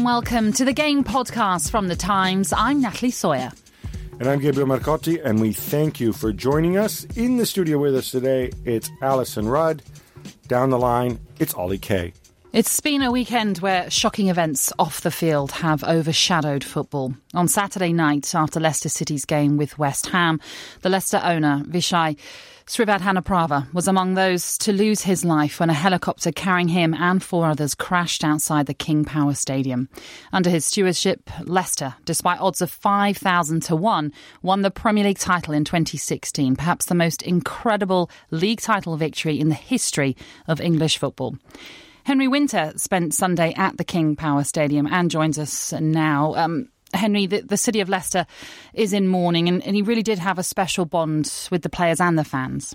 and welcome to the Game Podcast from The Times. I'm Natalie Sawyer. And I'm Gabriel Marcotti, and we thank you for joining us. In the studio with us today, it's Alyson Rudd. Down the line, it's Ollie Kay. It's been a weekend where shocking events off the field have overshadowed football. On Saturday night, after Leicester City's game with West Ham, the Leicester owner, Vichai Srivaddhanaprabha, was among those to lose his life when a helicopter carrying him and four others crashed outside the King Power Stadium. Under his stewardship, Leicester, despite odds of 5,000 to 1, won the Premier League title in 2016, perhaps the most incredible league title victory in the history of English football. Henry Winter spent Sunday at the King Power Stadium and joins us now. Um, Henry, the, the, city of Leicester is in mourning, and, and, he really did have a special bond with the players and the fans.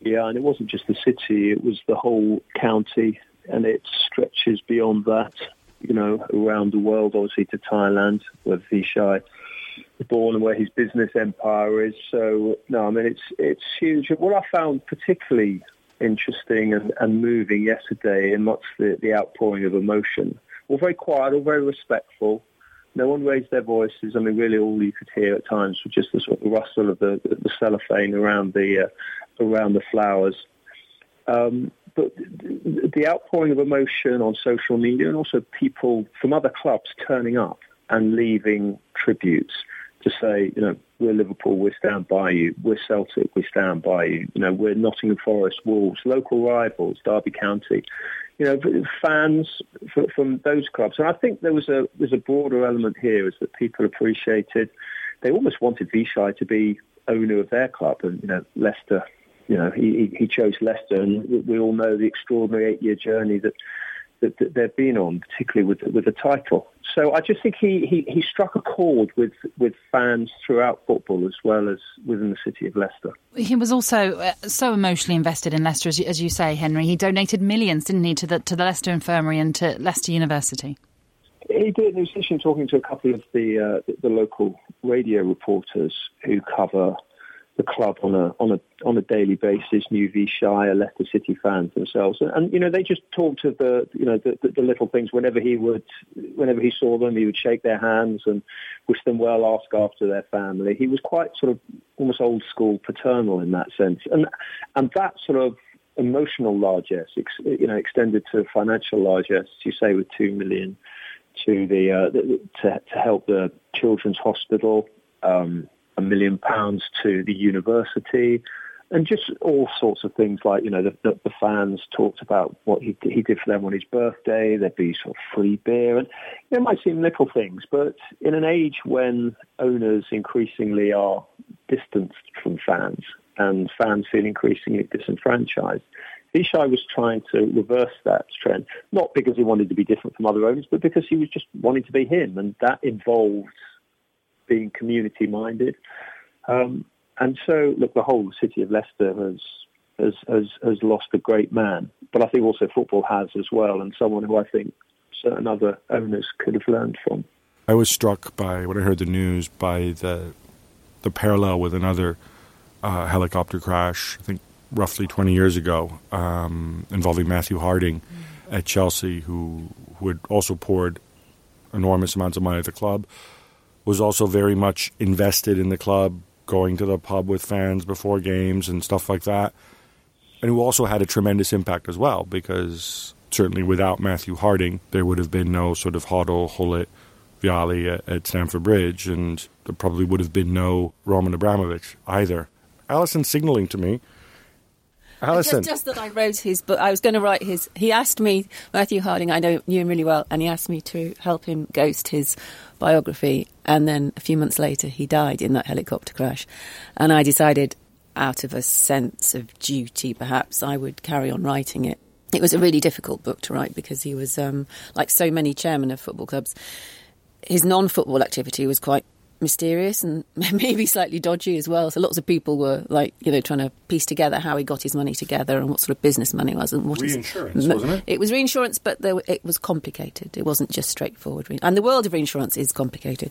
Yeah, and it wasn't just the city, it was the whole county, and it stretches beyond that, you know, around the world, obviously to Thailand, where Vichai was born and where his business empire is. So, no, I mean, it's, it's huge. What I found particularly interesting and, and moving yesterday, and what's the, the outpouring of emotion. All very quiet, all very respectful. No one raised their voices. I mean, really, all you could hear at times was just the sort of rustle of the, the, the cellophane around the uh, around the flowers. Um, but the outpouring of emotion on social media, and also people from other clubs turning up and leaving tributes to say, you know, we're Liverpool, we stand by you. We're Celtic, we stand by you. You know, we're Nottingham Forest, Wolves, local rivals, Derby County. You know, fans from those clubs. And I think there was a there's a broader element here is that people appreciated. They almost wanted Vichai to be owner of their club, and you know, Leicester. You know, he he chose Leicester, and we all know the extraordinary eight-year journey that that, that they've been on, particularly with with the title. So I just think he, he, he struck a chord with, with fans throughout football as well as within the city of Leicester. He was also uh, so emotionally invested in Leicester, as you, as you say, Henry. He donated millions, didn't he, to the to the Leicester Infirmary and to Leicester University. He did. He was interesting talking to a couple of the uh, the local radio reporters who cover the club on a on a on a daily basis. New Vichai, Leicester City fans themselves, and, and, you know they just talked of the you know the, the, the, little things. Whenever he would, whenever he saw them, he would shake their hands and wish them well, ask after their family. He was quite sort of almost old school paternal in that sense, and and that sort of emotional largesse, you know, extended to financial largesse. You say with two million to the, uh, the to to help the children's hospital. Um, a million pounds to the university, and just all sorts of things like you know the, the, the, fans talked about what he he did for them on his birthday. There'd be sort of free beer, and it might seem little things, but in an age when owners increasingly are distanced from fans and fans feel increasingly disenfranchised. Vichai was trying to reverse that trend, not because he wanted to be different from other owners, but because he was just wanting to be him, and that involved being community minded. Um, and so, look, the whole city of Leicester has, has, has, has lost a great man, but I think also football has as well, and someone who I think certain other owners could have learned from. I was struck by when I heard the news by the the parallel with another uh, helicopter crash. I think roughly 20 years ago, um, involving Matthew Harding at Chelsea, who who had also poured enormous amounts of money at the club was also very much invested in the club, going to the pub with fans before games and stuff like that. And who also had a tremendous impact as well, because certainly without Matthew Harding, there would have been no sort of Hoddle, Gullit, Vialli at, at Stamford Bridge, and there probably would have been no Roman Abramovich either. Alyson signaling to me Alyson. Just, just, that I wrote his book. I was going to write his. He asked me, Matthew Harding, I know knew him really well, and he asked me to help him ghost his biography. And then a few months later, he died in that helicopter crash. And I decided, out of a sense of duty, perhaps, I would carry on writing it. It was a really difficult book to write because he was, um, like so many chairmen of football clubs, his non football activity was quite mysterious and maybe slightly dodgy as well. So lots of people were like, you know, trying to piece together how he got his money together and what sort of business money was and what reinsurance, his, wasn't it? It was reinsurance, but there, it was complicated. It wasn't just straightforward. And the world of reinsurance is complicated.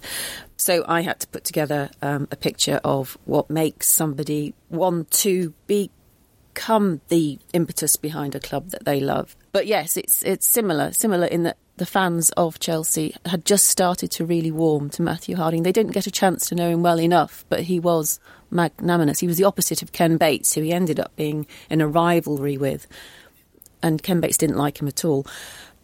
So I had to put together um, a picture of what makes somebody want to become the impetus behind a club that they love. But yes, it's it's similar, similar in that the fans of Chelsea had just started to really warm to Matthew Harding. They didn't get a chance to know him well enough, but he was magnanimous. He was the opposite of Ken Bates, who he ended up being in a rivalry with. And Ken Bates didn't like him at all.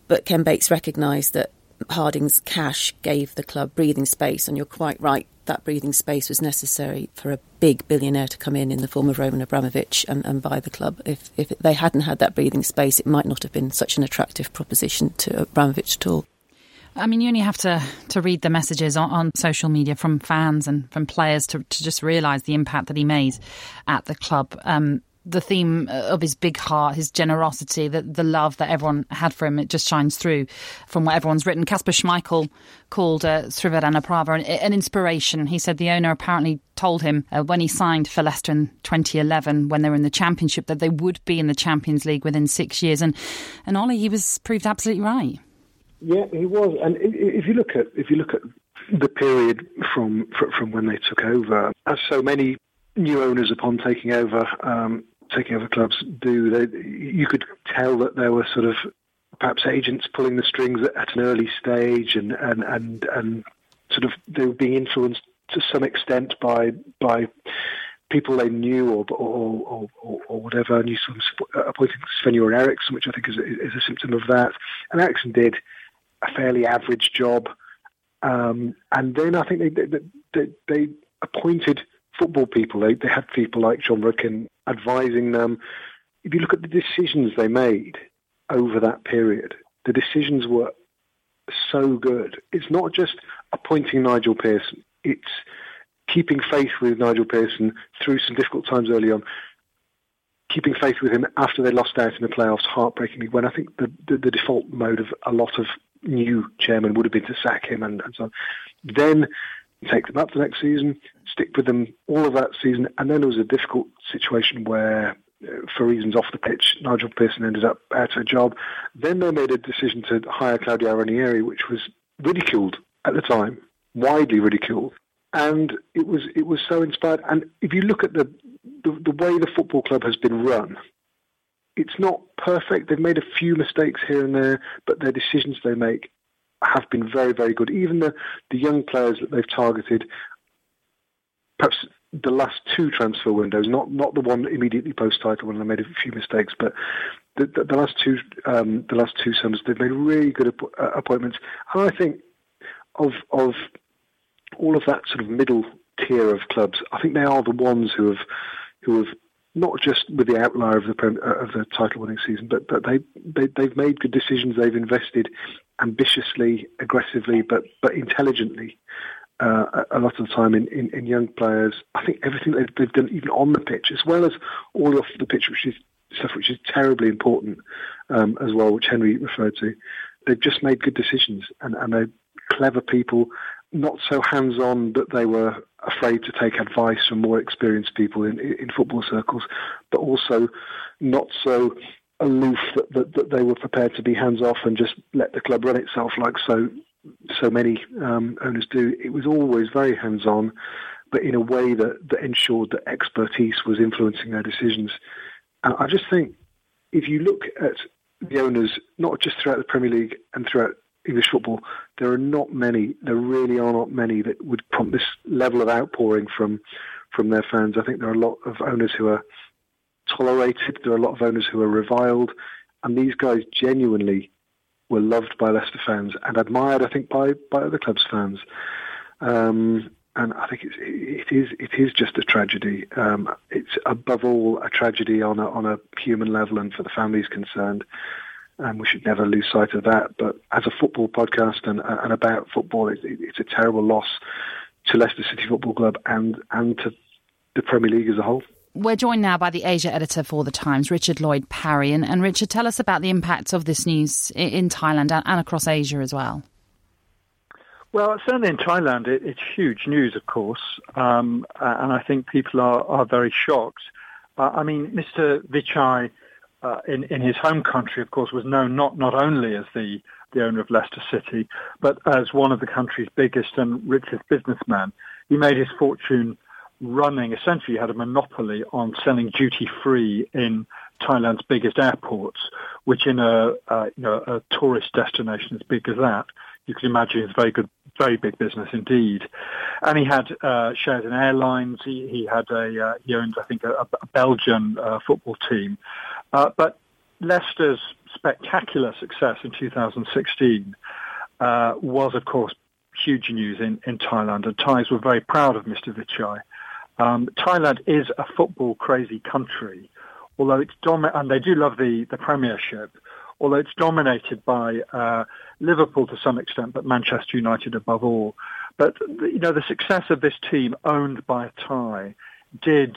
But Ken Bates recognised that Harding's cash gave the club breathing space, and you're quite right that breathing space was necessary for a big billionaire to come in in the form of Roman Abramovich and, and buy the club. If, if they hadn't had that breathing space, it might not have been such an attractive proposition to Abramovich at all. I mean, you only have to, to read the messages on, on social media from fans and from players to, to just realise the impact that he made at the club. Um, the theme of his big heart, his generosity, the, the love that everyone had for him, it just shines through from what everyone's written. Kasper Schmeichel called uh, Srivaddhanaprabha an, an inspiration. He said the owner apparently told him uh, when he signed for Leicester in 2011, when they were in the Championship, that they would be in the Champions League within six years. And, and Ollie, he was proved absolutely right. Yeah, he was. And if you look at if you look at the period from from when they took over, as so many new owners upon taking over um, over clubs do. They, you could tell that there were sort of perhaps agents pulling the strings at an early stage, and and and, and sort of they were being influenced to some extent by by people they knew or or, or, or whatever. And you sort of appointing Sven Göran Eriksson, which I think is a, is a symptom of that. And Eriksson did a fairly average job. Um, and then I think they they, they, they appointed football people. They, they had people like Jon Rudkin advising them. If you look at the decisions they made over that period, the decisions were so good. It's not just appointing Nigel Pearson. It's keeping faith with Nigel Pearson through some difficult times early on, keeping faith with him after they lost out in the playoffs heartbreakingly, when I think the, the, the default mode of a lot of new chairmen would have been to sack him and, and so on. Then take them up the next season, stick with them all of that season, and then there was a difficult situation where, uh, for reasons off the pitch, Nigel Pearson ended up out of a job. Then they made a decision to hire Claudio Ranieri, which was ridiculed at the time, widely ridiculed, and it was it was so inspired. And if you look at the the, the way the football club has been run, it's not perfect. They've made a few mistakes here and there, but their decisions they make have been very, very good. Even the, the young players that they've targeted, perhaps the last two transfer windows, not not the one immediately post title when they made a few mistakes, but the, the, the last two um, the last two summers they've made really good uh, appointments. And I think of of all of that sort of middle tier of clubs, I think they are the ones who have who have not just with the outlier of the of the title winning season, but but they, they they've made good decisions. They've invested ambitiously, aggressively, but but intelligently. Uh, a lot of the time in, in, in, young players, I think everything they've, they've done, even on the pitch, as well as all off the pitch, which is stuff which is terribly important um, as well, which Henry referred to. They've just made good decisions, and, and they're clever people, not so hands-on that they were afraid to take advice from more experienced people in, in football circles, but also not so aloof that, that, that, they were prepared to be hands off and just let the club run itself like so so many um, owners do. It was always very hands on, but in a way that, that ensured that expertise was influencing their decisions. And I just think if you look at the owners, not just throughout the Premier League and throughout English football, there are not many. There really are not many that would prompt this level of outpouring from from their fans. I think there are a lot of owners who are tolerated. There are a lot of owners who are reviled, and these guys genuinely were loved by Leicester fans and admired, I think, by by other clubs' fans. Um, and I think it's, it is it is just a tragedy. Um, it's above all a tragedy on a on a human level and for the families concerned. And we should never lose sight of that. But as a football podcast and, and about football, it, it's a terrible loss to Leicester City Football Club and and to the Premier League as a whole. We're joined now by the Asia editor for The Times, Richard Lloyd Parry. And, and Richard, tell us about the impact of this news in Thailand and, and across Asia as well. Well, certainly in Thailand, it, it's huge news, of course, um, and I think people are, are very shocked. Uh, I mean, Mr. Vichai, uh, in, in his home country, of course, was known not, not only as the, the owner of Leicester City, but as one of the country's biggest and richest businessmen. He made his fortune running, essentially, had a monopoly on selling duty free in Thailand's biggest airports, which in a, you know, a tourist destination as big as that, you can imagine it's very good very big business indeed. And he had uh, shares in airlines. He, he had a uh, he owned I think a, a Belgian uh, football team. Uh, but Leicester's spectacular success in 2016 uh, was of course huge news in, in Thailand, and Thais were very proud of Mr. Vichai. Um, Thailand is a football crazy country, although it's dominant, and they do love the, the Premiership although it's dominated by uh, Liverpool to some extent, but Manchester United above all. But you know, the success of this team, owned by Thai, did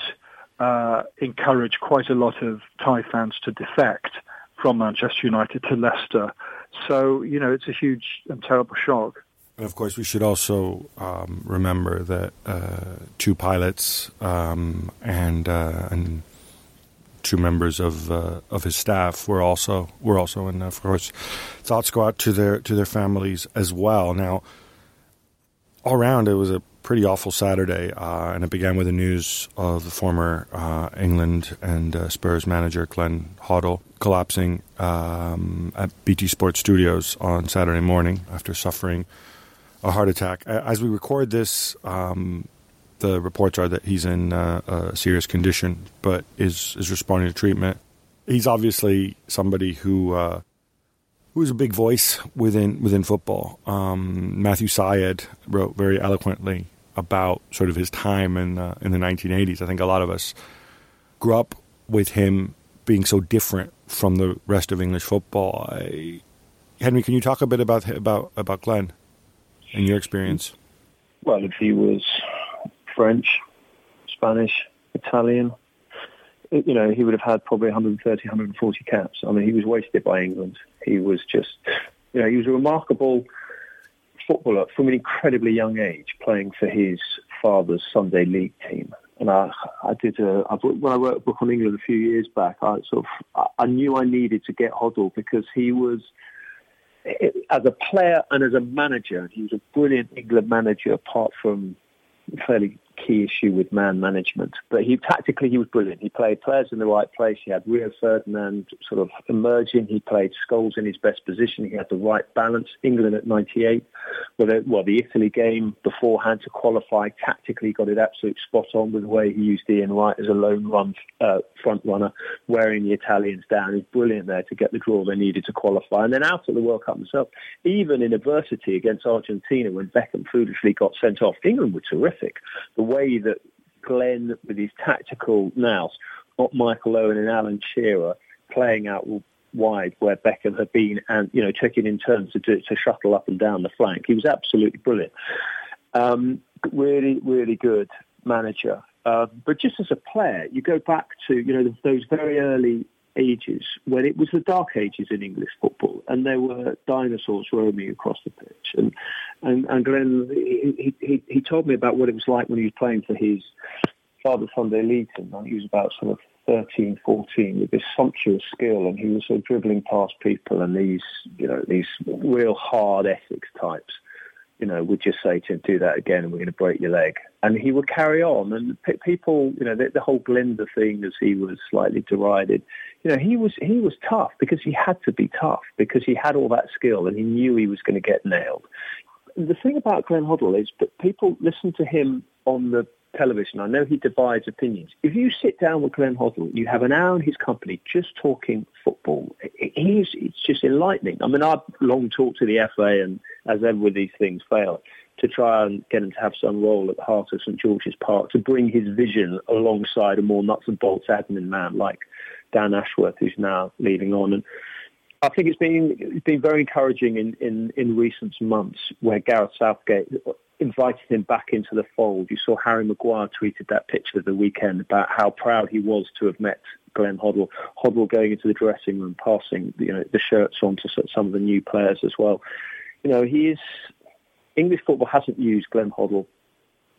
uh, encourage quite a lot of Thai fans to defect from Manchester United to Leicester. So you know, it's a huge and terrible shock. And of course, we should also um, remember that uh, two pilots um, and uh, and two members of uh, of his staff were also were also, and of course, thoughts go out to their to their families as well. Now, all around, it was a pretty awful Saturday, uh, and it began with the news of the former uh, England and uh, Spurs manager Glenn Hoddle collapsing um, at BT Sports Studios on Saturday morning after suffering a heart attack. As we record this, um, the reports are that he's in uh, a serious condition, but is is responding to treatment. He's obviously somebody who uh, who's a big voice within within football. Um, Matthew Syed wrote very eloquently about sort of his time in uh, in the 1980s. I think a lot of us grew up with him being so different from the rest of English football. I, Henry, can you talk a bit about about about Glenn and your experience? Well, if he was French, Spanish, Italian. You know, he would have had probably 130, 140 caps. I mean, he was wasted by England. He was just, you know, he was a remarkable footballer from an incredibly young age, playing for his father's Sunday League team. And I, I did a, I, when I wrote a book on England a few years back, I sort of, I knew I needed to get Hoddle because he was, as a player and as a manager, he was a brilliant England manager apart from a fairly key issue with man management. But he tactically he was brilliant. He played players in the right place. He had Rio Ferdinand sort of emerging. He played Scholes in his best position. He had the right balance. England at 98, well, the, well, the Italy game beforehand to qualify tactically got it absolutely spot on with the way he used Ian Wright as a lone run uh, front runner, wearing the Italians down. He's brilliant there to get the draw they needed to qualify. And then out at the World Cup himself, even in adversity against Argentina when Beckham foolishly got sent off, England were terrific. The way that Glenn, with his tactical nous, got Michael Owen and Alan Shearer playing out wide where Beckham had been and, you know, taking in turns to, do, to shuttle up and down the flank. He was absolutely brilliant. Um, really, really good manager. Uh, but just as a player, you go back to, you know, those very early ages when it was the dark ages in English football, and there were dinosaurs roaming across the pitch. And and, and Glenn, he, he he told me about what it was like when he was playing for his father Sunday team. He was about sort of 13, 14 with this sumptuous skill, and he was sort of dribbling past people and these you know these real hard ethics types. you know, would just say to him, "Do that again, and we're going to break your leg," and he would carry on. And people, you know, the, the whole Glenda thing, as he was slightly derided, you know, he was he was tough because he had to be tough because he had all that skill and he knew he was going to get nailed. The thing about Glenn Hoddle is that people listen to him on the television. I know he divides opinions. If you sit down with Glenn Hoddle, you have an hour in his company just talking football. He's it's just enlightening. I mean, I've long talked to the FA, and as ever with these things fail, to try and get him to have some role at the heart of St George's Park to bring his vision alongside a more nuts and bolts admin man like Dan Ashworth, who's now leading on. And I think it's been it's been very encouraging in, in, in recent months where Gareth Southgate invited him back into the fold. You saw Harry Maguire tweeted that picture the weekend about how proud he was to have met Glenn Hoddle. Hoddle going into the dressing room, passing you know the shirts on to some of the new players as well. You know he is English football hasn't used Glenn Hoddle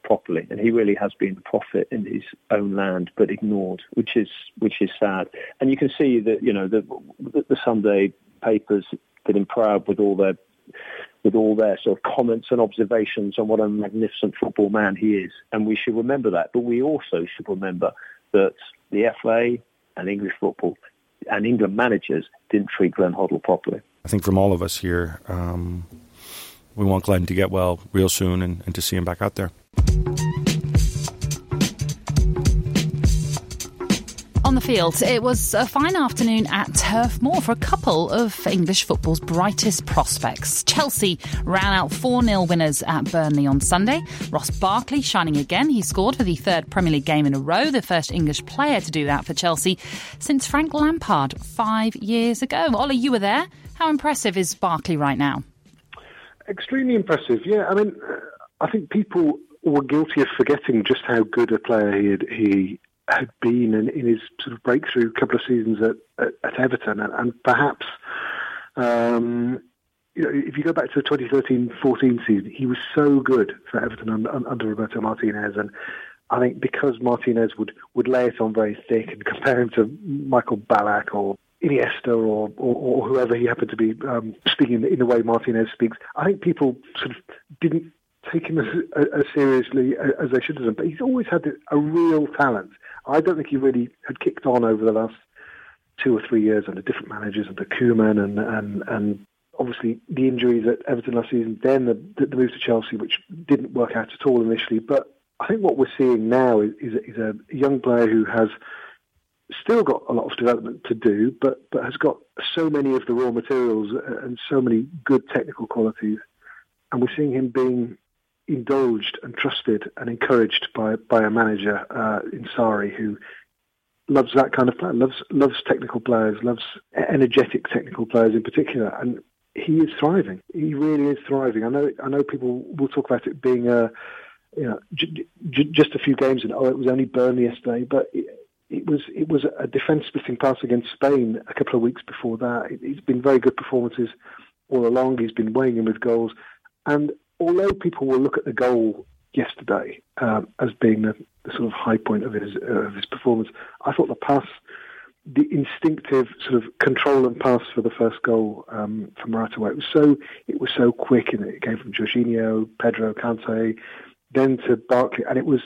properly, and he really has been a prophet in his own land, but ignored, which is which is sad. And you can see that you know the the Sunday papers getting proud with all their with all their sort of comments and observations on what a magnificent football man he is, and we should remember that. But we also should remember that the FA and English football and England managers didn't treat Glenn Hoddle properly. I think from all of us here, um, we want Glenn to get well real soon and, and to see him back out there. The field, it was a fine afternoon at Turf Moor for a couple of English football's brightest prospects. Chelsea ran out 4 0 winners at Burnley on Sunday. Ross Barkley shining again. He scored for the third Premier League game in a row, the first English player to do that for Chelsea since Frank Lampard five years ago. Ollie, you were there. How impressive is Barkley right now? Extremely impressive, yeah. I mean, I think people were guilty of forgetting just how good a player he had, he had been in, in his sort of breakthrough couple of seasons at, at, at Everton, and, and perhaps um, you know, if you go back to the 2013-14 season, he was so good for Everton under, under Roberto Martinez, and I think because Martinez would, would lay it on very thick and compare him to Michael Ballack or Iniesta or, or, or whoever he happened to be um, speaking in the way Martinez speaks, I think people sort of didn't take him as, as seriously as they should have done. But he's always had a real talent. I don't think he really had kicked on over the last two or three years under different managers, under Koeman and and and obviously the injuries at Everton last season, then the, the move to Chelsea, which didn't work out at all initially. But I think what we're seeing now is, is, is a young player who has still got a lot of development to do, but but has got so many of the raw materials and so many good technical qualities, and we're seeing him being indulged and trusted and encouraged by by a manager uh, in Sarri who loves that kind of player, loves loves technical players, loves energetic technical players in particular, and he is thriving. He really is thriving. I know. I know people will talk about it being a you know j- j- just a few games and oh it was only Burnley yesterday, but. It, it was it was a defence splitting pass against Spain a couple of weeks before that. It, it's been very good performances all along. He's been weighing in with goals, and although people will look at the goal yesterday um, as being the, the, sort of high point of his uh, of his performance, I thought the pass, the instinctive sort of control and pass for the first goal um, right away, it was so it was so quick, and it came from Jorginho, Pedro, Kante, then to Barkley, and it was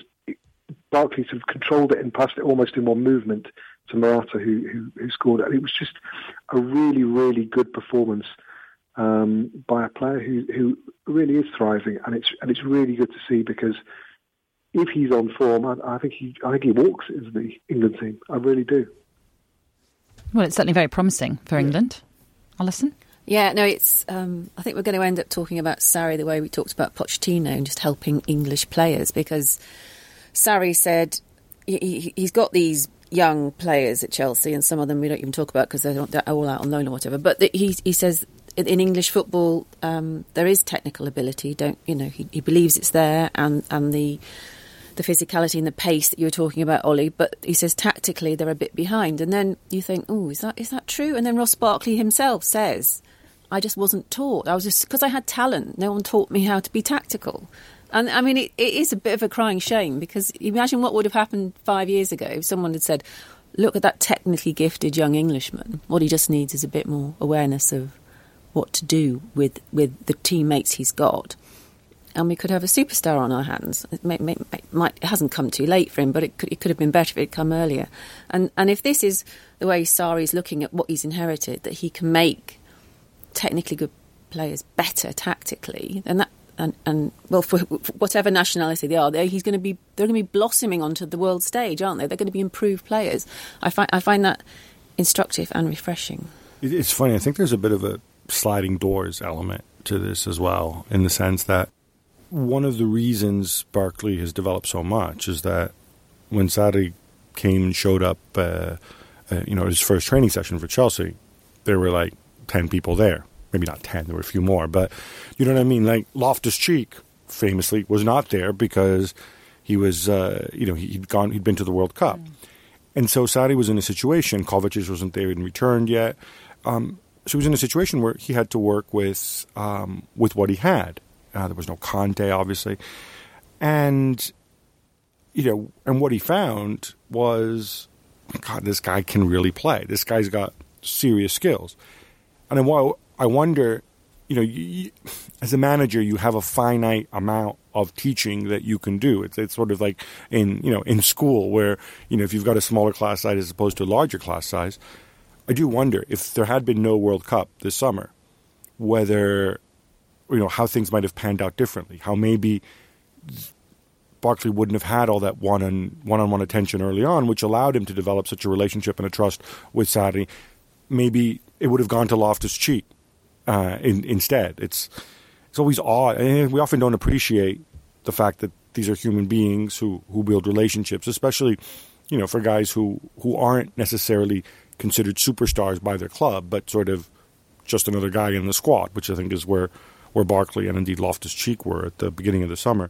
Barkley sort of controlled it and passed it almost in one movement to Morata, who, who, who scored. And it was just a really, really good performance um, by a player who, who really is thriving, and it's and it's really good to see because if he's on form, I, I think he I think he walks into the England team. I really do. Well, it's certainly very promising for England. Alyson. Yeah, no, it's. Um, I think we're going to end up talking about Sarri the way we talked about Pochettino and just helping English players because Sarri said he, has got these young players at Chelsea, and some of them we don't even talk about because they're, they're, all out on loan or whatever. But the, he, he says in English football, um, there is technical ability. Don't you know? He, he, believes it's there, and and the the physicality and the pace that you were talking about, Ollie. But he says tactically they're a bit behind. And then you think, oh, is that is that true? And then Ross Barkley himself says, I just wasn't taught. I was just because I had talent. No one taught me how to be tactical. And I mean, it, it is a bit of a crying shame because imagine what would have happened five years ago if someone had said, "Look at that technically gifted young Englishman. What he just needs is a bit more awareness of what to do with with the teammates he's got. and we could have a superstar on our hands. It, may, may, might, it hasn't come too late for him, but it could, it could have been better if it had come earlier. And and if this is the way Sarri's looking at what he's inherited, that he can make technically good players better tactically, then that and, and well, for, for whatever nationality they are, they he's going to be they're going to be blossoming onto the world stage, aren't they? They're going to be improved players. I find I find that instructive and refreshing. It's funny. I think there's a bit of a sliding doors element to this as well, in the sense that one of the reasons Barkley has developed so much is that when Sarri came and showed up, uh, uh, you know, his first training session for Chelsea, there were like ten people there. Maybe not ten, there were a few more, but you know what I mean. Like Loftus Cheek, famously, was not there because he was, uh, you know, he'd gone, he'd been to the World Cup, mm. and so Sarri was in a situation. Kovacic wasn't there and returned yet. Um, so he was in a situation where he had to work with um, with what he had. Uh, there was no Conte, obviously, and you know, and what he found was, God, this guy can really play. This guy's got serious skills, and while I wonder, you know, you, as a manager, you have a finite amount of teaching that you can do. It's, it's sort of like in you know in school where you know if you've got a smaller class size as opposed to a larger class size I do wonder if there had been no World Cup this summer, whether you know how things might have panned out differently. How maybe Barkley wouldn't have had all that one on one on one attention early on, which allowed him to develop such a relationship and a trust with Sarri. Maybe it would have gone to Loftus Cheek uh, in, instead. It's it's always odd, and we often don't appreciate the fact that these are human beings who who build relationships, especially you know for guys who who aren't necessarily considered superstars by their club, but sort of just another guy in the squad, which I think is where where Barkley and indeed Loftus Cheek were at the beginning of the summer.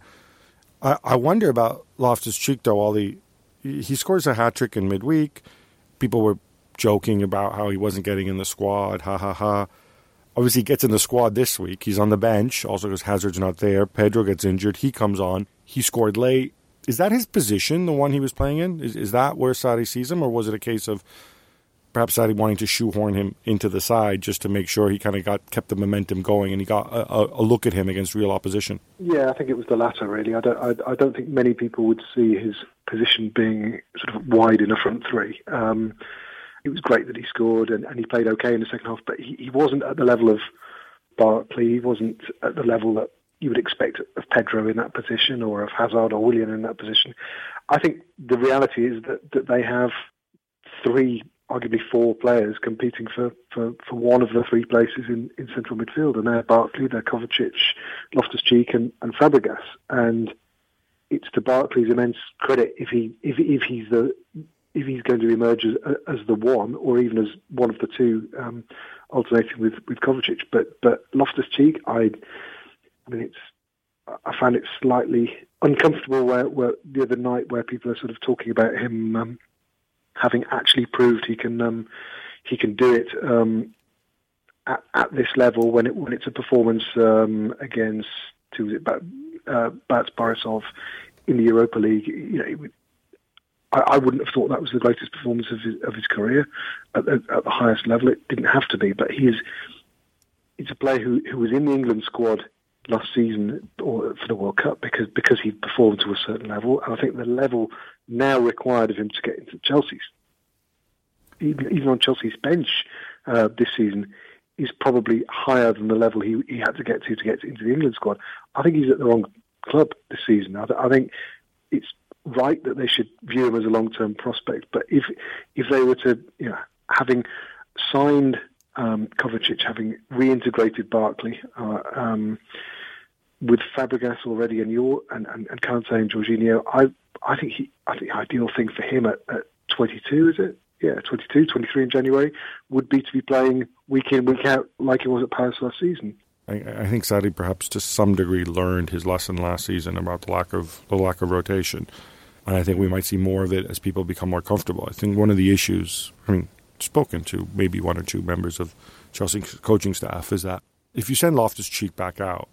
I, I wonder about Loftus Cheek though. All the he scores a hat trick in midweek. People were joking about how he wasn't getting in the squad. Ha ha ha. Obviously, he gets in the squad this week. He's on the bench, also because Hazard's not there. Pedro gets injured. He comes on. He scored late. Is that his position, the one he was playing in? Is, is that where Sarri sees him, or was it a case of perhaps Sarri wanting to shoehorn him into the side just to make sure he kind of got kept the momentum going and he got a, a, look at him against real opposition. Yeah, I think it was the latter really. I don't I, I don't think many people would see his position being sort of wide in a front three. Um, it was great that he scored and, and he played okay in the second half, but he, he wasn't at the level of Barkley. He wasn't at the level that you would expect of Pedro in that position or of Hazard or Willian in that position. I think the reality is that, that they have three arguably four players competing for, for, for one of the three places in, in central midfield, and they're Barkley, they're Kovacic, Loftus Cheek, and, and Fabregas. And it's to Barkley's immense credit if he if if he's the if he's going to emerge as, as the one, or even as one of the two, um, alternating with with Kovacic. But but Loftus Cheek, I, I mean, it's I found it slightly uncomfortable where, where the other night where people are sort of talking about him. Um, having actually proved he can um, he can do it um, at, at, this level when it when it's a performance um, against who was uh, BATE Borisov in the Europa League. You know, I, I, wouldn't have thought that was the greatest performance of his, of his career at the, at the highest level. It didn't have to be, but he is. He's a player who who was in the England squad last season or for the World Cup because because he performed to a certain level, and I think the level now required of him to get into Chelsea's even, even on Chelsea's bench uh, this season is probably higher than the level he, he had to get to to get into the England squad. I think he's at the wrong club this season. I, I think it's right that they should view him as a long-term prospect. But if if they were to, you know, having signed um, Kovacic, having reintegrated Barkley uh, um, with Fabregas already and your and, and, and Kante and Jorginho, I I think he I think the ideal thing for him at, at 22 is it? Yeah, 22, 23 in January would be to be playing week in week out like he was at Paris last season. I, think Sarri perhaps to some degree learned his lesson last season about the lack of the lack of rotation, and I think we might see more of it as people become more comfortable. I think one of the issues, I mean, spoken to maybe one or two members of Chelsea's coaching staff, is that if you send Loftus Cheek back out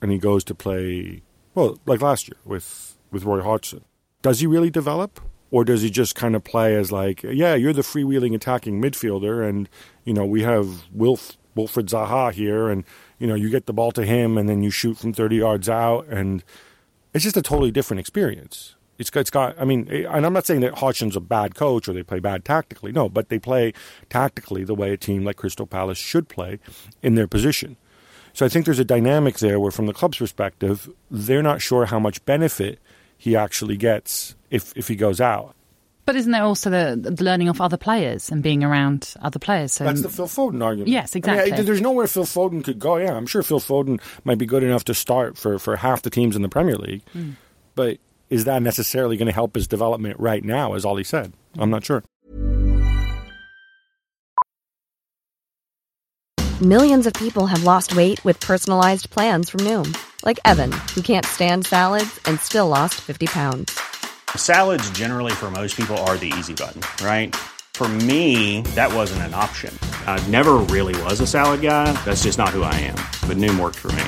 and he goes to play, well, like last year with with Roy Hodgson, does he really develop? Or does he just kind of play as like, yeah, you're the freewheeling attacking midfielder, and you know we have Wilf, Wilfried Zaha here, and you know, you get the ball to him and then you shoot from 30 yards out, and it's just a totally different experience. It's it's got, I mean, and I'm not saying that Hodgson's a bad coach or they play bad tactically. No, but they play tactically the way a team like Crystal Palace should play in their position. So I think there's a dynamic there where, from the club's perspective, they're not sure how much benefit he actually gets if, if he goes out. But isn't there also the, the learning of other players and being around other players? So That's the Phil Foden argument. Yes, exactly. I mean, there's nowhere Phil Foden could go. Yeah, I'm sure Phil Foden might be good enough to start for, for half the teams in the Premier League. Mm. But is that necessarily going to help his development right now, as Ollie said? I'm not sure. Millions of people have lost weight with personalized plans from Noom, like Evan, who can't stand salads and still lost 50 pounds. Salads, generally, for most people, are the easy button, right? For me, that wasn't an option. I never really was a salad guy. That's just not who I am. But Noom worked for me.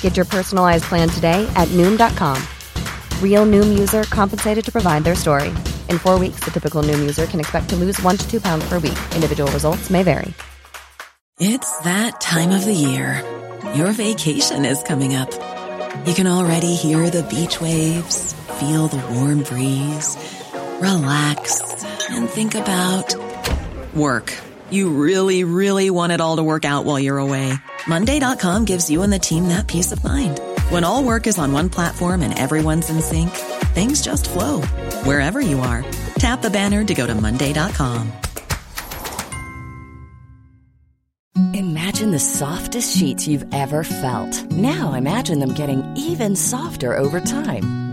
Get your personalized plan today at Noom.com. Real Noom user compensated to provide their story. In four weeks, the typical Noom user can expect to lose one to two pounds per week. Individual results may vary. It's that time of the year. Your vacation is coming up. You can already hear the beach waves feel the warm breeze, relax, and think about work. You really, really want it all to work out while you're away. Monday.com gives you and the team that peace of mind. When all work is on one platform and everyone's in sync, things just flow wherever you are. Tap the banner to go to Monday.com. Imagine the softest sheets you've ever felt. Now imagine them getting even softer over time.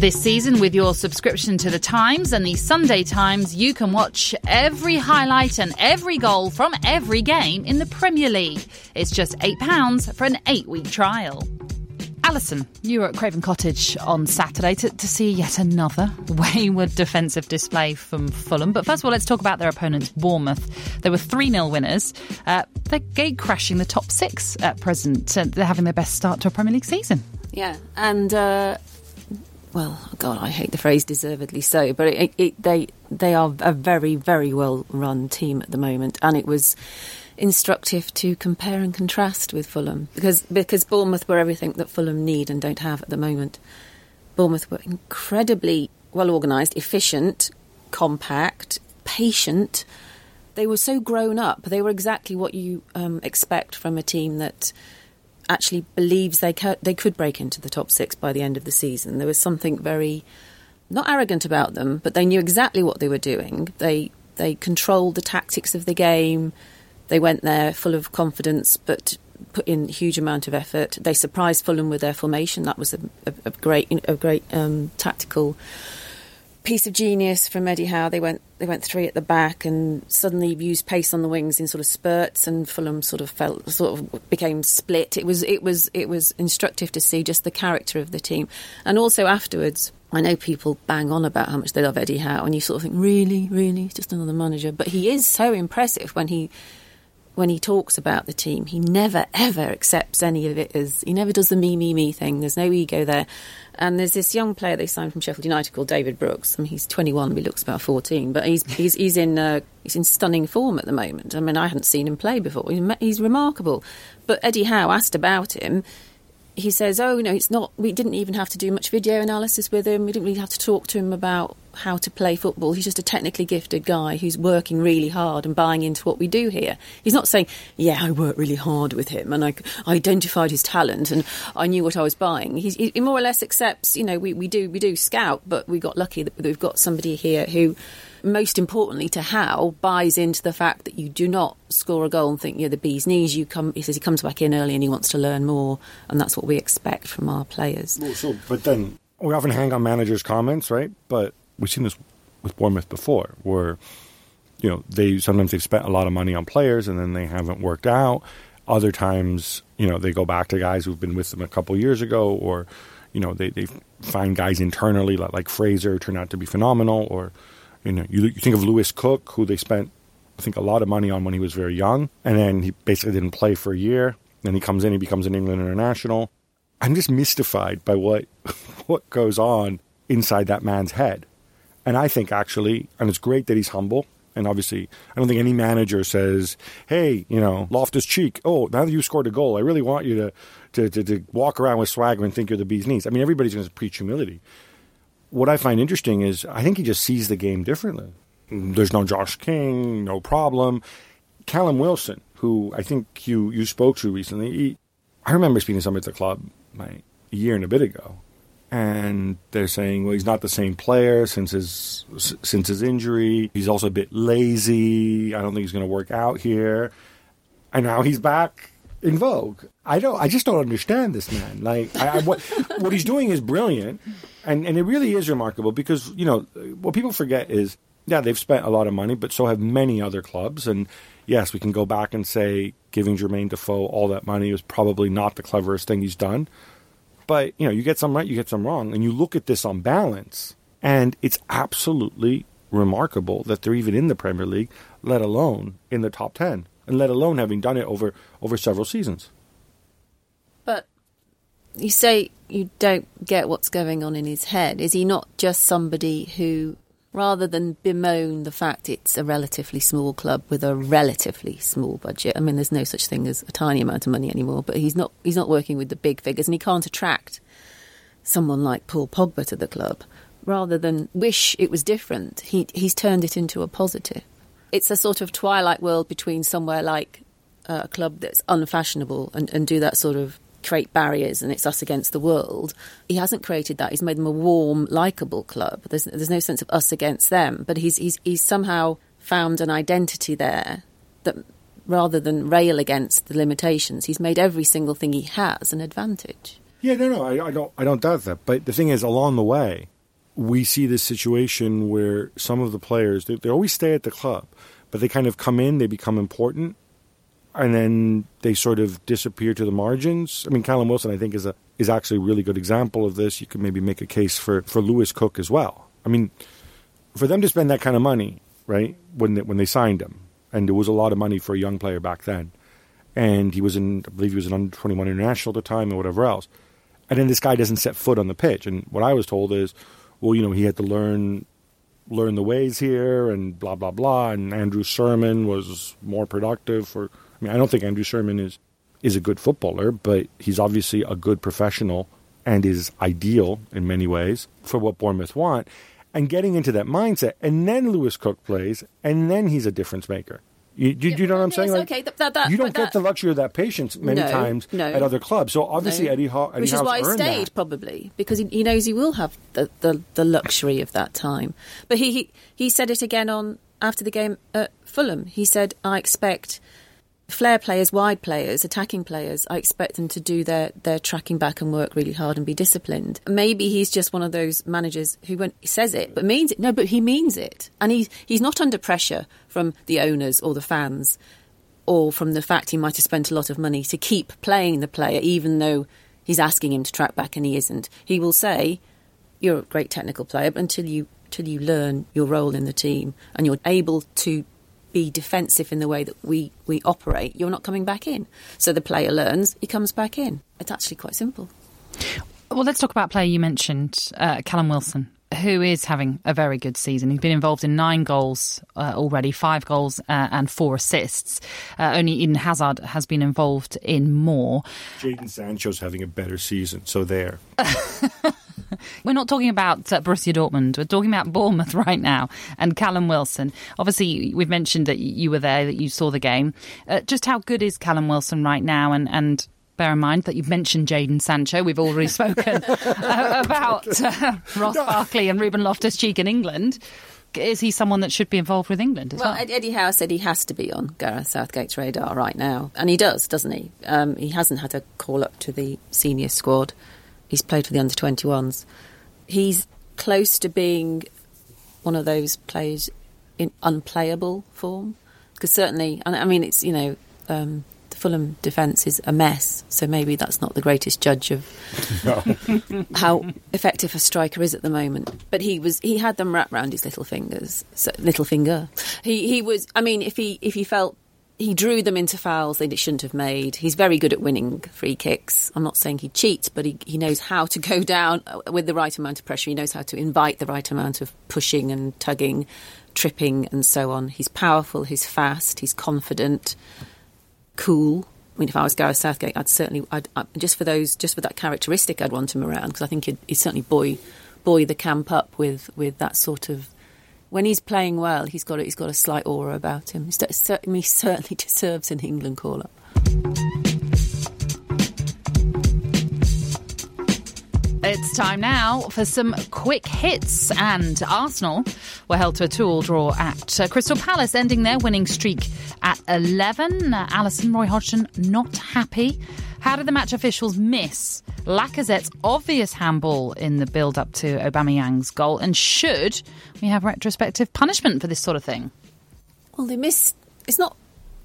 This season, with your subscription to The Times and the Sunday Times, you can watch every highlight and every goal from every game in the Premier League. It's just £8 for an eight week trial. Alyson, you were at Craven Cottage on Saturday to, to, see yet another wayward defensive display from Fulham. But first of all, let's talk about their opponents, Bournemouth. They were 3 0 winners. Uh, they're gate crashing the top six at present. Uh, they're having their best start to a Premier League season. Yeah, and uh, well, God, I hate the phrase deservedly so, but it, it, they they are a very very well run team at the moment, and it was instructive to compare and contrast with Fulham because because Bournemouth were everything that Fulham need and don't have at the moment. Bournemouth were incredibly well organised, efficient, compact, patient. They were so grown up. They were exactly what you um, expect from a team that actually believes they they could break into the top six by the end of the season. There was something very not arrogant about them, but they knew exactly what they were doing. They they controlled the tactics of the game. They went there full of confidence, but put in a huge amount of effort. They surprised Fulham with their formation. That was a, a, a great a great um, tactical piece of genius from Eddie Howe. They went they went three at the back and suddenly used pace on the wings in sort of spurts, and Fulham sort of felt sort of became split. It was it was it was instructive to see just the character of the team, and also afterwards. I know people bang on about how much they love Eddie Howe, and you sort of think, really, really, just another manager. But he is so impressive when he when he talks about the team, he never ever accepts any of it as he never does the me me me thing. There's no ego there. And there's this young player they signed from Sheffield United called David Brooks. I mean, he's 21, but he looks about 14. But he's he's he's in uh, he's in stunning form at the moment. I mean, I hadn't seen him play before. He's, he's remarkable. But Eddie Howe asked about him he says, "Oh, no, it's not. We didn't even have to do much video analysis with him. We didn't really have to talk to him about how to play football. He's just a technically gifted guy who's working really hard and buying into what we do here. He's not saying, "Yeah, I worked really hard with him and I, identified his talent and I knew what I was buying." He's, he more or less accepts, you know, we, we do we do scout, but we got lucky that we've got somebody here who most importantly to Howe buys into the fact that you do not score a goal and think you're the bee's knees. You come, he says he comes back in early and he wants to learn more, and that's what we expect from our players. Well, so, but then we often hang on managers' comments, right? But we've seen this with Bournemouth before, where you know, they sometimes they've spent a lot of money on players and then they haven't worked out. Other times, you know, they go back to guys who've been with them a couple years ago, or you know, they they find guys internally like, like Fraser turn out to be phenomenal, or you know, you, you think of Lewis Cook, who they spent I think a lot of money on when he was very young, and then he basically didn't play for a year. Then he comes in, he becomes an England international. I'm just mystified by what what goes on inside that man's head. And I think actually, and it's great that he's humble. And obviously, I don't think any manager says, "Hey, you know, Loftus Cheek. Oh, now that you scored a goal, I really want you to to, to, to walk around with swagger and think you're the bee's knees." I mean, everybody's going to preach humility. What I find interesting is I think he just sees the game differently. There's no Josh King, no problem. Callum Wilson, who I think you you spoke to recently, he, I remember speaking to somebody at the club a year and a bit ago, and they're saying, well, he's not the same player since his since his injury. He's also a bit lazy. I don't think he's going to work out here. And now he's back in vogue. I don't. I just don't understand this man. Like, I, I, what what he's doing is brilliant, and and it really is remarkable because you know what people forget is yeah they've spent a lot of money, but so have many other clubs. And yes, we can go back and say giving Jermaine Defoe all that money was probably not the cleverest thing he's done. But you know, you get some right, you get some wrong, and you look at this on balance, and it's absolutely remarkable that they're even in the Premier League, let alone in the top ten, and let alone having done it over over several seasons. But you say you don't get what's going on in his head. Is he not just somebody who rather than bemoan the fact it's a relatively small club with a relatively small budget. I mean, there's no such thing as a tiny amount of money anymore, but he's not he's not working with the big figures, and he can't attract someone like Paul Pogba to the club. Rather than wish it was different, he he's turned it into a positive. It's a sort of twilight world between somewhere like uh, a club that's unfashionable and, and do that sort of create barriers and it's us against the world. He hasn't created that. He's made them a warm, likable club. There's there's no sense of us against them, but he's he's he's somehow found an identity there that rather than rail against the limitations, he's made every single thing he has an advantage. Yeah, no, no, I, I don't I don't doubt that. But the thing is, along the way, we see this situation where some of the players they, they always stay at the club, but they kind of come in, they become important, and then they sort of disappear to the margins. I mean, Callum Wilson, I think, is a is actually a really good example of this. You could maybe make a case for for Lewis Cook as well. I mean, for them to spend that kind of money, right? When they, when they signed him, and it was a lot of money for a young player back then, and he was in, I believe he was an under twenty one international at the time, or whatever else. And then this guy doesn't set foot on the pitch. And what I was told is, well, you know, he had to learn learn the ways here and blah blah blah. And Andrew Surman was more productive for I mean, I don't think Andrew Surman is is a good footballer, but he's obviously a good professional and is ideal in many ways for what Bournemouth want. And getting into that mindset, and then Lewis Cook plays, and then he's a difference maker. You, you, yeah, you know what I'm saying? Like, okay, that, that, you don't get the luxury of that patience many no, times no, at other clubs. So obviously no. Eddie, Howe, Eddie which is why he stayed that. probably because he, he, knows he will have the, the, the luxury of that time. But he, he he said it again on after the game at Fulham. He said, "I expect." Flair players, wide players, attacking players, I expect them to do their, their tracking back and work really hard and be disciplined. Maybe he's just one of those managers who says it but means it. No, but he means it. And he's, he's not under pressure from the owners or the fans or from the fact he might have spent a lot of money to keep playing the player even though he's asking him to track back and he isn't. He will say, you're a great technical player, but until you, until you learn your role in the team and you're able to be defensive in the way that we, we operate, you're not coming back in. So the player learns, he comes back in. It's actually quite simple. Well, let's talk about player you mentioned, uh, Callum Wilson, who is having a very good season. He's been involved in nine goals uh, already, five goals uh, and four assists. Uh, only Eden Hazard has been involved in more. Jadon Sancho's having a better season, so there. We're not talking about uh, Borussia Dortmund. We're talking about Bournemouth right now and Callum Wilson. Obviously, we've mentioned that you were there, that you saw the game. Uh, just how good is Callum Wilson right now? And, and bear in mind that you've mentioned Jadon Sancho. We've already spoken uh, about uh, Ross Barkley and Ruben Loftus Cheek in England. Is he someone that should be involved with England as well? Well, Eddie Howe said he has to be on Gareth Southgate's radar right now, and he does, doesn't he? Um, he hasn't had a call up to the senior squad. He's played for the under 21s. He's close to being one of those players in unplayable form. Because certainly, and I mean, it's you know, um, the Fulham defence is a mess, so maybe that's not the greatest judge of how effective a striker is at the moment. But he was he had them wrapped round his little fingers, so, little finger. He he was. I mean, if he if he felt he drew them into fouls they shouldn't have made. He's very good at winning free kicks. I'm not saying he cheats, but he, he knows how to go down uh, with the right amount of pressure. He knows how to invite the right amount of pushing and tugging, tripping, and so on. He's powerful, he's fast, he's confident, cool. I mean, if I was Gareth Southgate, I'd certainly, I'd, i just for those, just for that characteristic, I'd want him around because I think he'd, he'd certainly buoy, buoy the camp up with, with that sort of when he's playing well, he's got a, he's got a slight aura about him. He certainly, deserves an England call up. It's time now for some quick hits. And Arsenal were held to a two-all draw at uh, Crystal Palace, ending their winning streak at 11. Uh, Alyson, Roy Hodgson, not happy. How did the match officials miss Lacazette's obvious handball in the build-up to Aubameyang's goal? And should we have retrospective punishment for this sort of thing? Well, they missed. It's not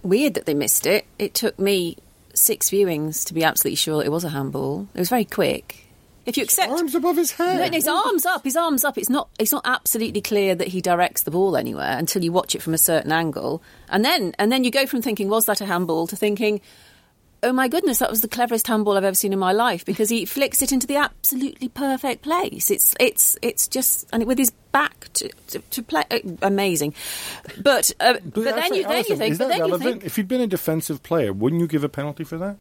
weird that they missed it. It took me six viewings to be absolutely sure it was a handball. It was very quick. If you accept his arms above his head, no, no, his arms up, his arms up. It's not. It's not absolutely clear that he directs the ball anywhere until you watch it from a certain angle, and then and then you go from thinking was that a handball to thinking oh my goodness, that was the cleverest handball I've ever seen in my life because he flicks it into the absolutely perfect place. It's it's it's just and with his back to, to, to play, uh, amazing. But uh, but, but then you then you think, is that but relevant? think, if you'd been a defensive player, wouldn't you give a penalty for that?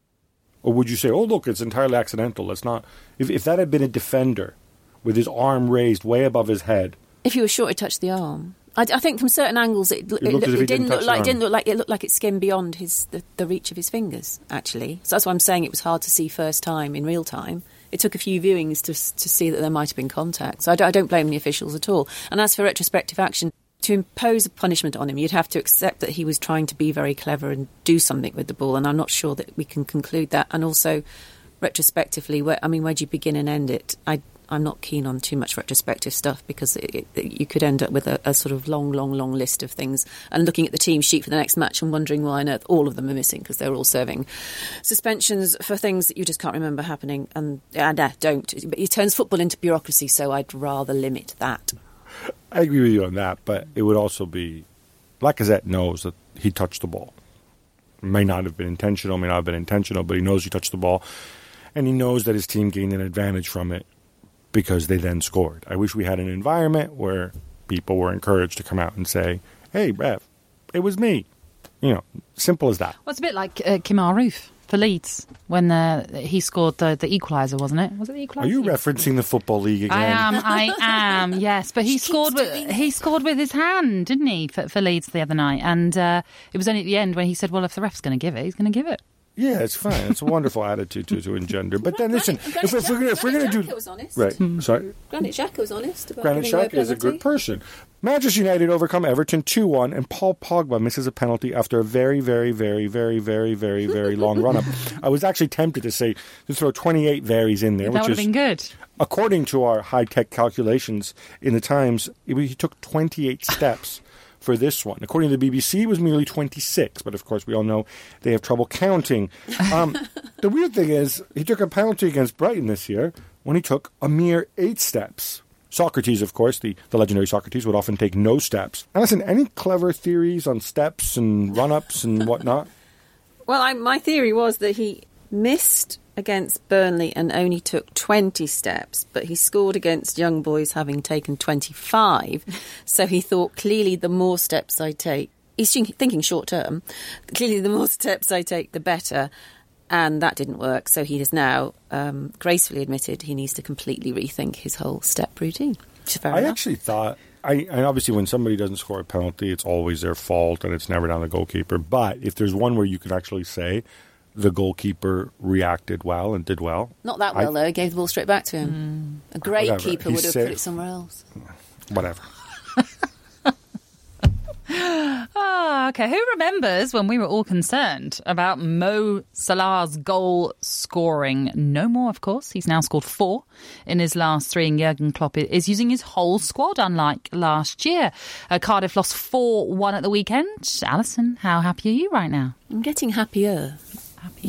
Or would you say, oh look, it's entirely accidental? Let's not. If if that had been a defender with his arm raised way above his head, if you were sure to touch the arm. I, I, think from certain angles it, it, it, it didn't, look like didn't look like it looked like it skimmed beyond his the, the, reach of his fingers. Actually, so that's why I'm saying it was hard to see first time in real time. It took a few viewings to to see that there might have been contact. So I, I don't blame the officials at all. And as for retrospective action, to impose a punishment on him, you'd have to accept that he was trying to be very clever and do something with the ball. And I'm not sure that we can conclude that. And also, retrospectively, where I mean, where do you begin and end it? I I'm not keen on too much retrospective stuff because it, it, you could end up with a, a, sort of long, long, long list of things and looking at the team sheet for the next match and wondering why on earth all of them are missing because they're all serving suspensions for things that you just can't remember happening. And uh, don't. But it turns football into bureaucracy, so I'd rather limit that. I agree with you on that, but it would also be Lacazette knows that he touched the ball. may not have been intentional, may not have been intentional, but he knows he touched the ball. And he knows that his team gained an advantage from it because they then scored. I wish we had an environment where people were encouraged to come out and say, "Hey, Rev, it was me." You know, simple as that. Well, it's a bit like uh, Kemar Roofe for Leeds when uh, he scored the, the equaliser, wasn't it? Was it the equaliser? Are you referencing the football league again? I am. I am. Yes, but he scored with he scored with his hand, didn't he, for, for Leeds the other night? And uh, it was only at the end when he said, "Well, if the ref's going to give it, he's going to give it." Yeah, it's fine. It's a wonderful attitude to, to engender. But then listen, Granit, if, if, we're, if we're going to do was honest. right, mm. sorry, Granit Xhaka was honest. About Granit Xhaka is a good person. Manchester United overcome Everton two one, and Paul Pogba misses a penalty after a very, very, very, very, very, very, very long run up. I was actually tempted to say to throw twenty eight varies in there, that which is been good. According to our high tech calculations in the Times, he took twenty eight steps for this one. According to the BBC, it was merely 26, but of course we all know they have trouble counting. Um, the weird thing is, he took a penalty against Brighton this year when he took a mere eight steps. Socrates, of course, the, the legendary Socrates, would often take no steps. And listen, any clever theories on steps and run ups and whatnot? Well, I, my theory was that he missed against Burnley and only took 20 steps, but he scored against Young Boys having taken 25. so he thought clearly the more steps I take, he's thinking short term, clearly the more steps I take, the better. And that didn't work. So he has now um, gracefully admitted he needs to completely rethink his whole step routine. I enough. actually thought I, and obviously when somebody doesn't score a penalty, it's always their fault and it's never down the goalkeeper. But if there's one where you can actually say the goalkeeper reacted well and did well. Not that well, I, though. He gave the ball straight back to him. Mm. A great whatever. keeper would have put it somewhere else. Whatever. oh, Ah, okay. Who remembers when we were all concerned about Mo Salah's goal scoring? No more, of course. He's now scored four in his last three, and Jurgen Klopp is using his whole squad, unlike last year. Uh, Cardiff lost 4 1 at the weekend. Alyson, how happy are you right now? I'm getting happier.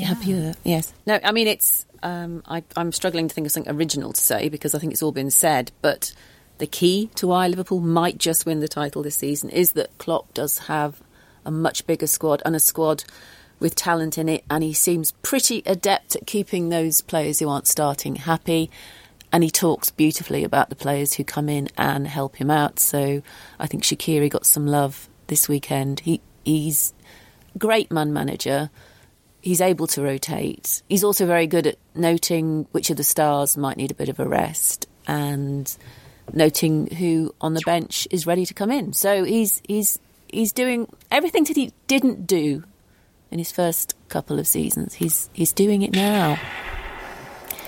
Happier. Happier, yes. No, I mean, it's. Um, I, I'm struggling to think of something original to say because I think it's all been said, but the key to why Liverpool might just win the title this season is that Klopp does have a much bigger squad and a squad with talent in it, and he seems pretty adept at keeping those players who aren't starting happy. And he talks beautifully about the players who come in and help him out. So I think Shaqiri got some love this weekend. He he's great man manager. He's able to rotate. He's also very good at noting which of the stars might need a bit of a rest and noting who on the bench is ready to come in. So he's he's he's doing everything that he didn't do in his first couple of seasons. He's he's doing it now.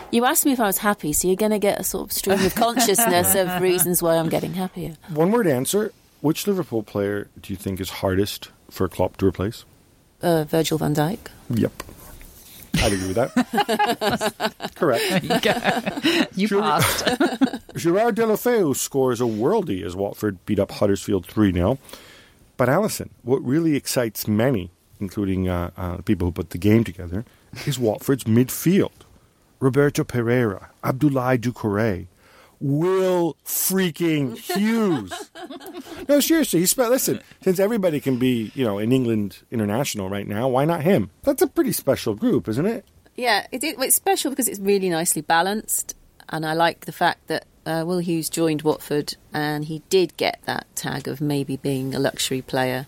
You asked me if I was happy, so you're going to get a sort of stream of consciousness of reasons why I'm getting happier. One word answer. Which Liverpool player do you think is hardest for Klopp to replace? Uh, Virgil van Dijk. Yep. I'd agree with that. Correct. You Sure. passed. Gerard Deulofeu scores a worldie as Watford beat up Huddersfield 3 0. But Alyson, what really excites many, including uh, uh, people who put the game together, is Watford's midfield. Roberto Pereyra, Abdoulaye Doucouré, Will freaking Hughes. no, seriously, he's spe- listen. Since everybody can be, you know, in England international right now, why not him? That's a pretty special group, isn't it? Yeah, it, it, it's special because it's really nicely balanced, and I like the fact that uh, Will Hughes joined Watford, and he did get that tag of maybe being a luxury player,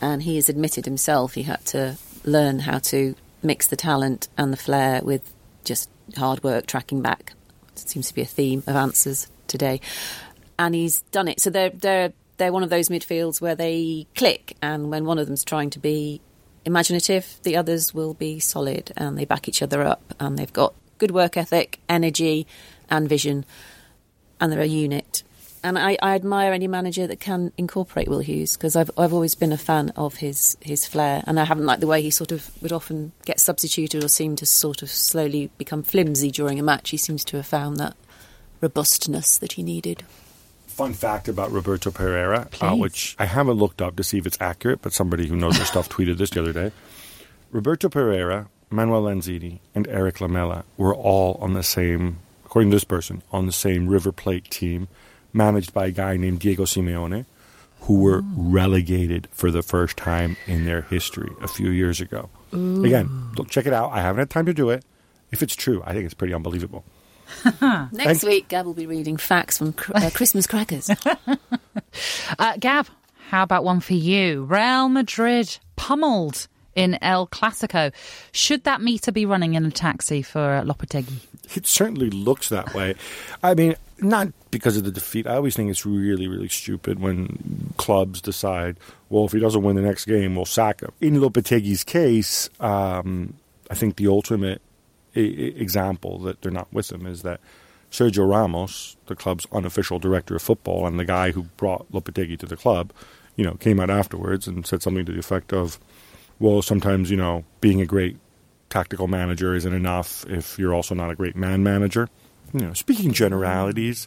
and he has admitted himself he had to learn how to mix the talent and the flair with just hard work, tracking back. It seems to be a theme of answers today, and he's done it. So they're they're they're one of those midfields where they click, and when one of them's trying to be imaginative, the others will be solid, and they back each other up, and they've got good work ethic, energy, and vision, and they're a unit. And I, I admire any manager that can incorporate Will Hughes because I've I've always been a fan of his his flair, and I haven't liked the way he sort of would often get substituted or seem to sort of slowly become flimsy during a match. He seems to have found that robustness that he needed. Fun fact about Roberto Pereyra, uh, which I haven't looked up to see if it's accurate, but somebody who knows their stuff tweeted this the other day. Roberto Pereyra, Manuel Lanzini, and Erik Lamela were all on the same, according to this person, on the same River Plate team, managed by a guy named Diego Simeone, who were relegated for the first time in their history a few years ago. Again, look, check it out. I haven't had time to do it. If it's true, I think it's pretty unbelievable. Next week, Gab will be reading facts from uh, Christmas crackers. Uh, Gab, how about one for you? Real Madrid pummeled in El Clasico. Should that meter be running in a taxi for uh, Lopetegui? It certainly looks that way. I mean, not because of the defeat. I always think it's really, really stupid when clubs decide, well, if he doesn't win the next game, we'll sack him. In Lopetegui's case, um, I think the ultimate I- example that they're not with him is that Sergio Ramos, the club's unofficial director of football, and the guy who brought Lopetegui to the club, you know, came out afterwards and said something to the effect of, well, sometimes, you know, being a great tactical manager isn't enough if you're also not a great man manager. You know, speaking generalities.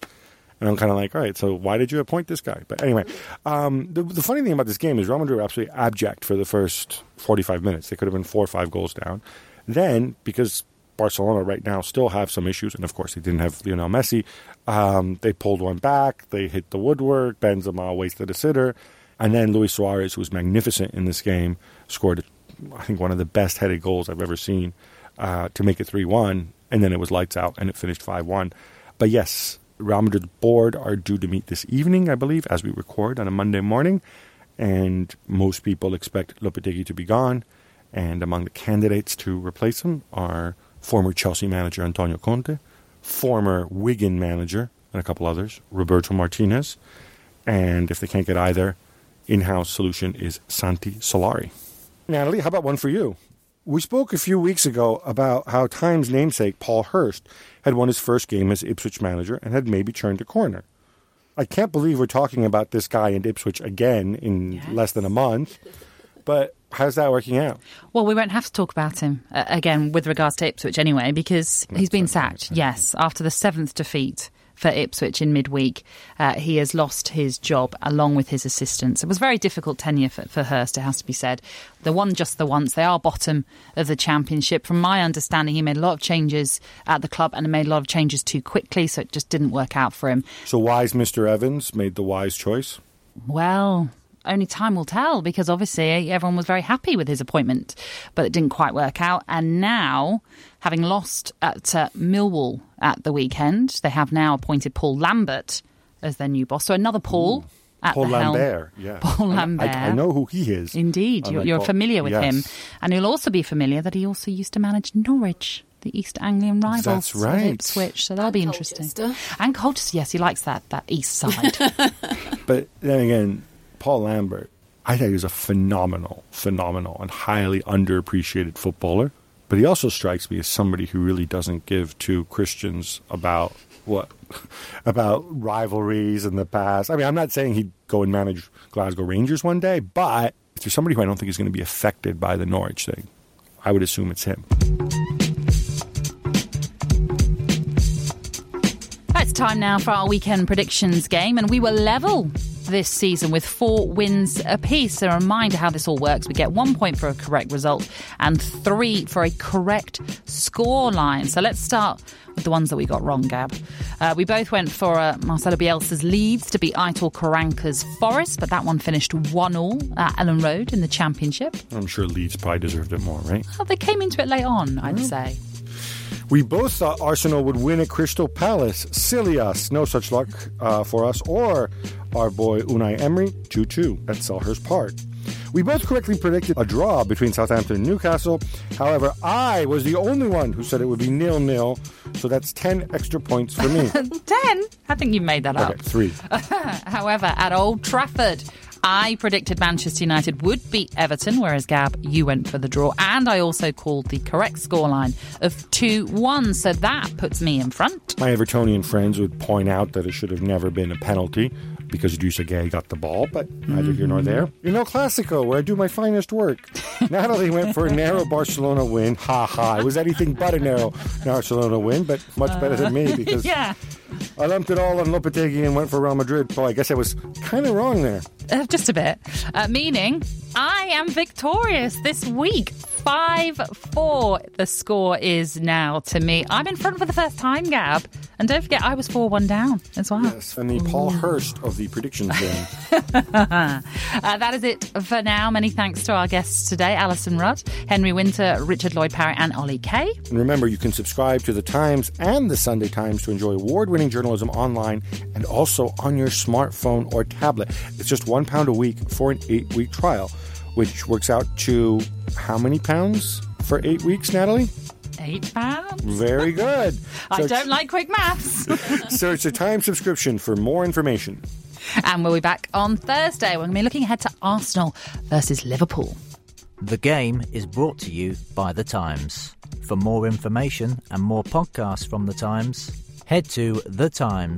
And I'm kind of like, all right, so why did you appoint this guy? But anyway, um, the, the funny thing about this game is Real Madrid were absolutely abject for the first 45 minutes. They could have been four or five goals down. Then, because Barcelona right now still have some issues, and of course they didn't have Lionel Messi, um, they pulled one back. They hit the woodwork. Benzema wasted a sitter. And then Luis Suarez, who was magnificent in this game, scored, I think, one of the best headed goals I've ever seen uh, to make it 3 1. And then it was lights out and it finished 5 1. But yes, Real Madrid board are due to meet this evening, I believe, as we record on a Monday morning. And most people expect Lopetegui to be gone. And among the candidates to replace him are former Chelsea manager Antonio Conte, former Wigan manager, and a couple others, Roberto Martinez. And if they can't get either, in house solution is Santi Solari. Natalie, how about one for you? We spoke a few weeks ago about how Times namesake Paul Hurst had won his first game as Ipswich manager and had maybe turned a corner. I can't believe we're talking about this guy in Ipswich again in yes. less than a month. But how's that working out? Well, we won't have to talk about him uh, again with regards to Ipswich anyway, because he's been sacked, yes, after the seventh defeat for Ipswich in midweek. Uh, he has lost his job along with his assistants. It was a very difficult tenure for, for Hurst, it has to be said. The one just the once. They are bottom of the championship. From my understanding, he made a lot of changes at the club and made a lot of changes too quickly, so it just didn't work out for him. So wise Mr. Evans made the wise choice? Well, only time will tell because obviously everyone was very happy with his appointment, but it didn't quite work out. And now, having lost at uh, Millwall at the weekend, they have now appointed Paul Lambert as their new boss. So another Paul. Ooh. At Paul Lambert, helm. yeah. Paul Lambert. I, I, know who he is. Indeed, you're, you're familiar with yes. him. And you'll also be familiar that he also used to manage Norwich the East Anglian rivals. That's right. Ipswich, so that'll and be interesting. And Colchester, yes, he likes that that east side. but then again, Paul Lambert, I think he's a phenomenal, phenomenal, and highly underappreciated footballer. But he also strikes me as somebody who really doesn't give two Christians about what about rivalries in the past. I mean, I'm not saying he'd go and manage Glasgow Rangers one day, but if there's somebody who I don't think is going to be affected by the Norwich thing, I would assume it's him. It's time now for our weekend predictions game, and we were level this season with four wins apiece. A reminder how this all works. We get one point for a correct result and three for a correct score line. So let's start with the ones that we got wrong, Gab. Uh, we both went for uh, Marcelo Bielsa's Leeds to beat Aitor Karanka's Forest, but that one finished 1 all at Elland Road in the Championship. I'm sure Leeds probably deserved it more, right? Well, they came into it late on, I'd say. We both thought Arsenal would win at Crystal Palace. Silly us. No such luck uh, for us or our boy Unai Emery 2 2 at Selhurst Park. We both correctly predicted a draw between Southampton and Newcastle. However, I was the only one who said it would be nil nil, so that's 10 extra points for me. 10? I think you made that okay, up. Three. However, at Old Trafford, I predicted Manchester United would beat Everton, whereas Gab, you went for the draw. And I also called the correct scoreline of 2 1. So that puts me in front. My Evertonian friends would point out that it should have never been a penalty because Idrissa Gueye got the ball, but neither here nor there. You know, Classico, where I do my finest work. Natalie went for a narrow Barcelona win. Ha ha. It was anything but a narrow Barcelona win, but much better than me because yeah. I lumped it all on Lopetegui and went for Real Madrid. Oh, I guess I was kind of wrong there. Uh, just a bit. Uh, meaning, I am victorious this week. 5 4 the score is now to me. I'm in front for the first time, Gab. And don't forget, I was 4 1 down as well. Yes, and the Paul Hurst of the predictions game. uh, that is it for now. Many thanks to our guests today Alyson Rudd, Henry Winter, Richard Lloyd Parry, and Ollie Kay. And remember, you can subscribe to The Times and The Sunday Times to enjoy award winning journalism online and also on your smartphone or tablet. It's just one pound a week for an eight week trial which works out to how many pounds for eight weeks, Natalie? Eight pounds. Very good. I so don't like quick maths. so it's a time subscription for more information. And we'll be back on Thursday. We're going to be looking ahead to Arsenal versus Liverpool. The game is brought to you by The Times. For more information and more podcasts from The Times, head to thetimes.co.uk.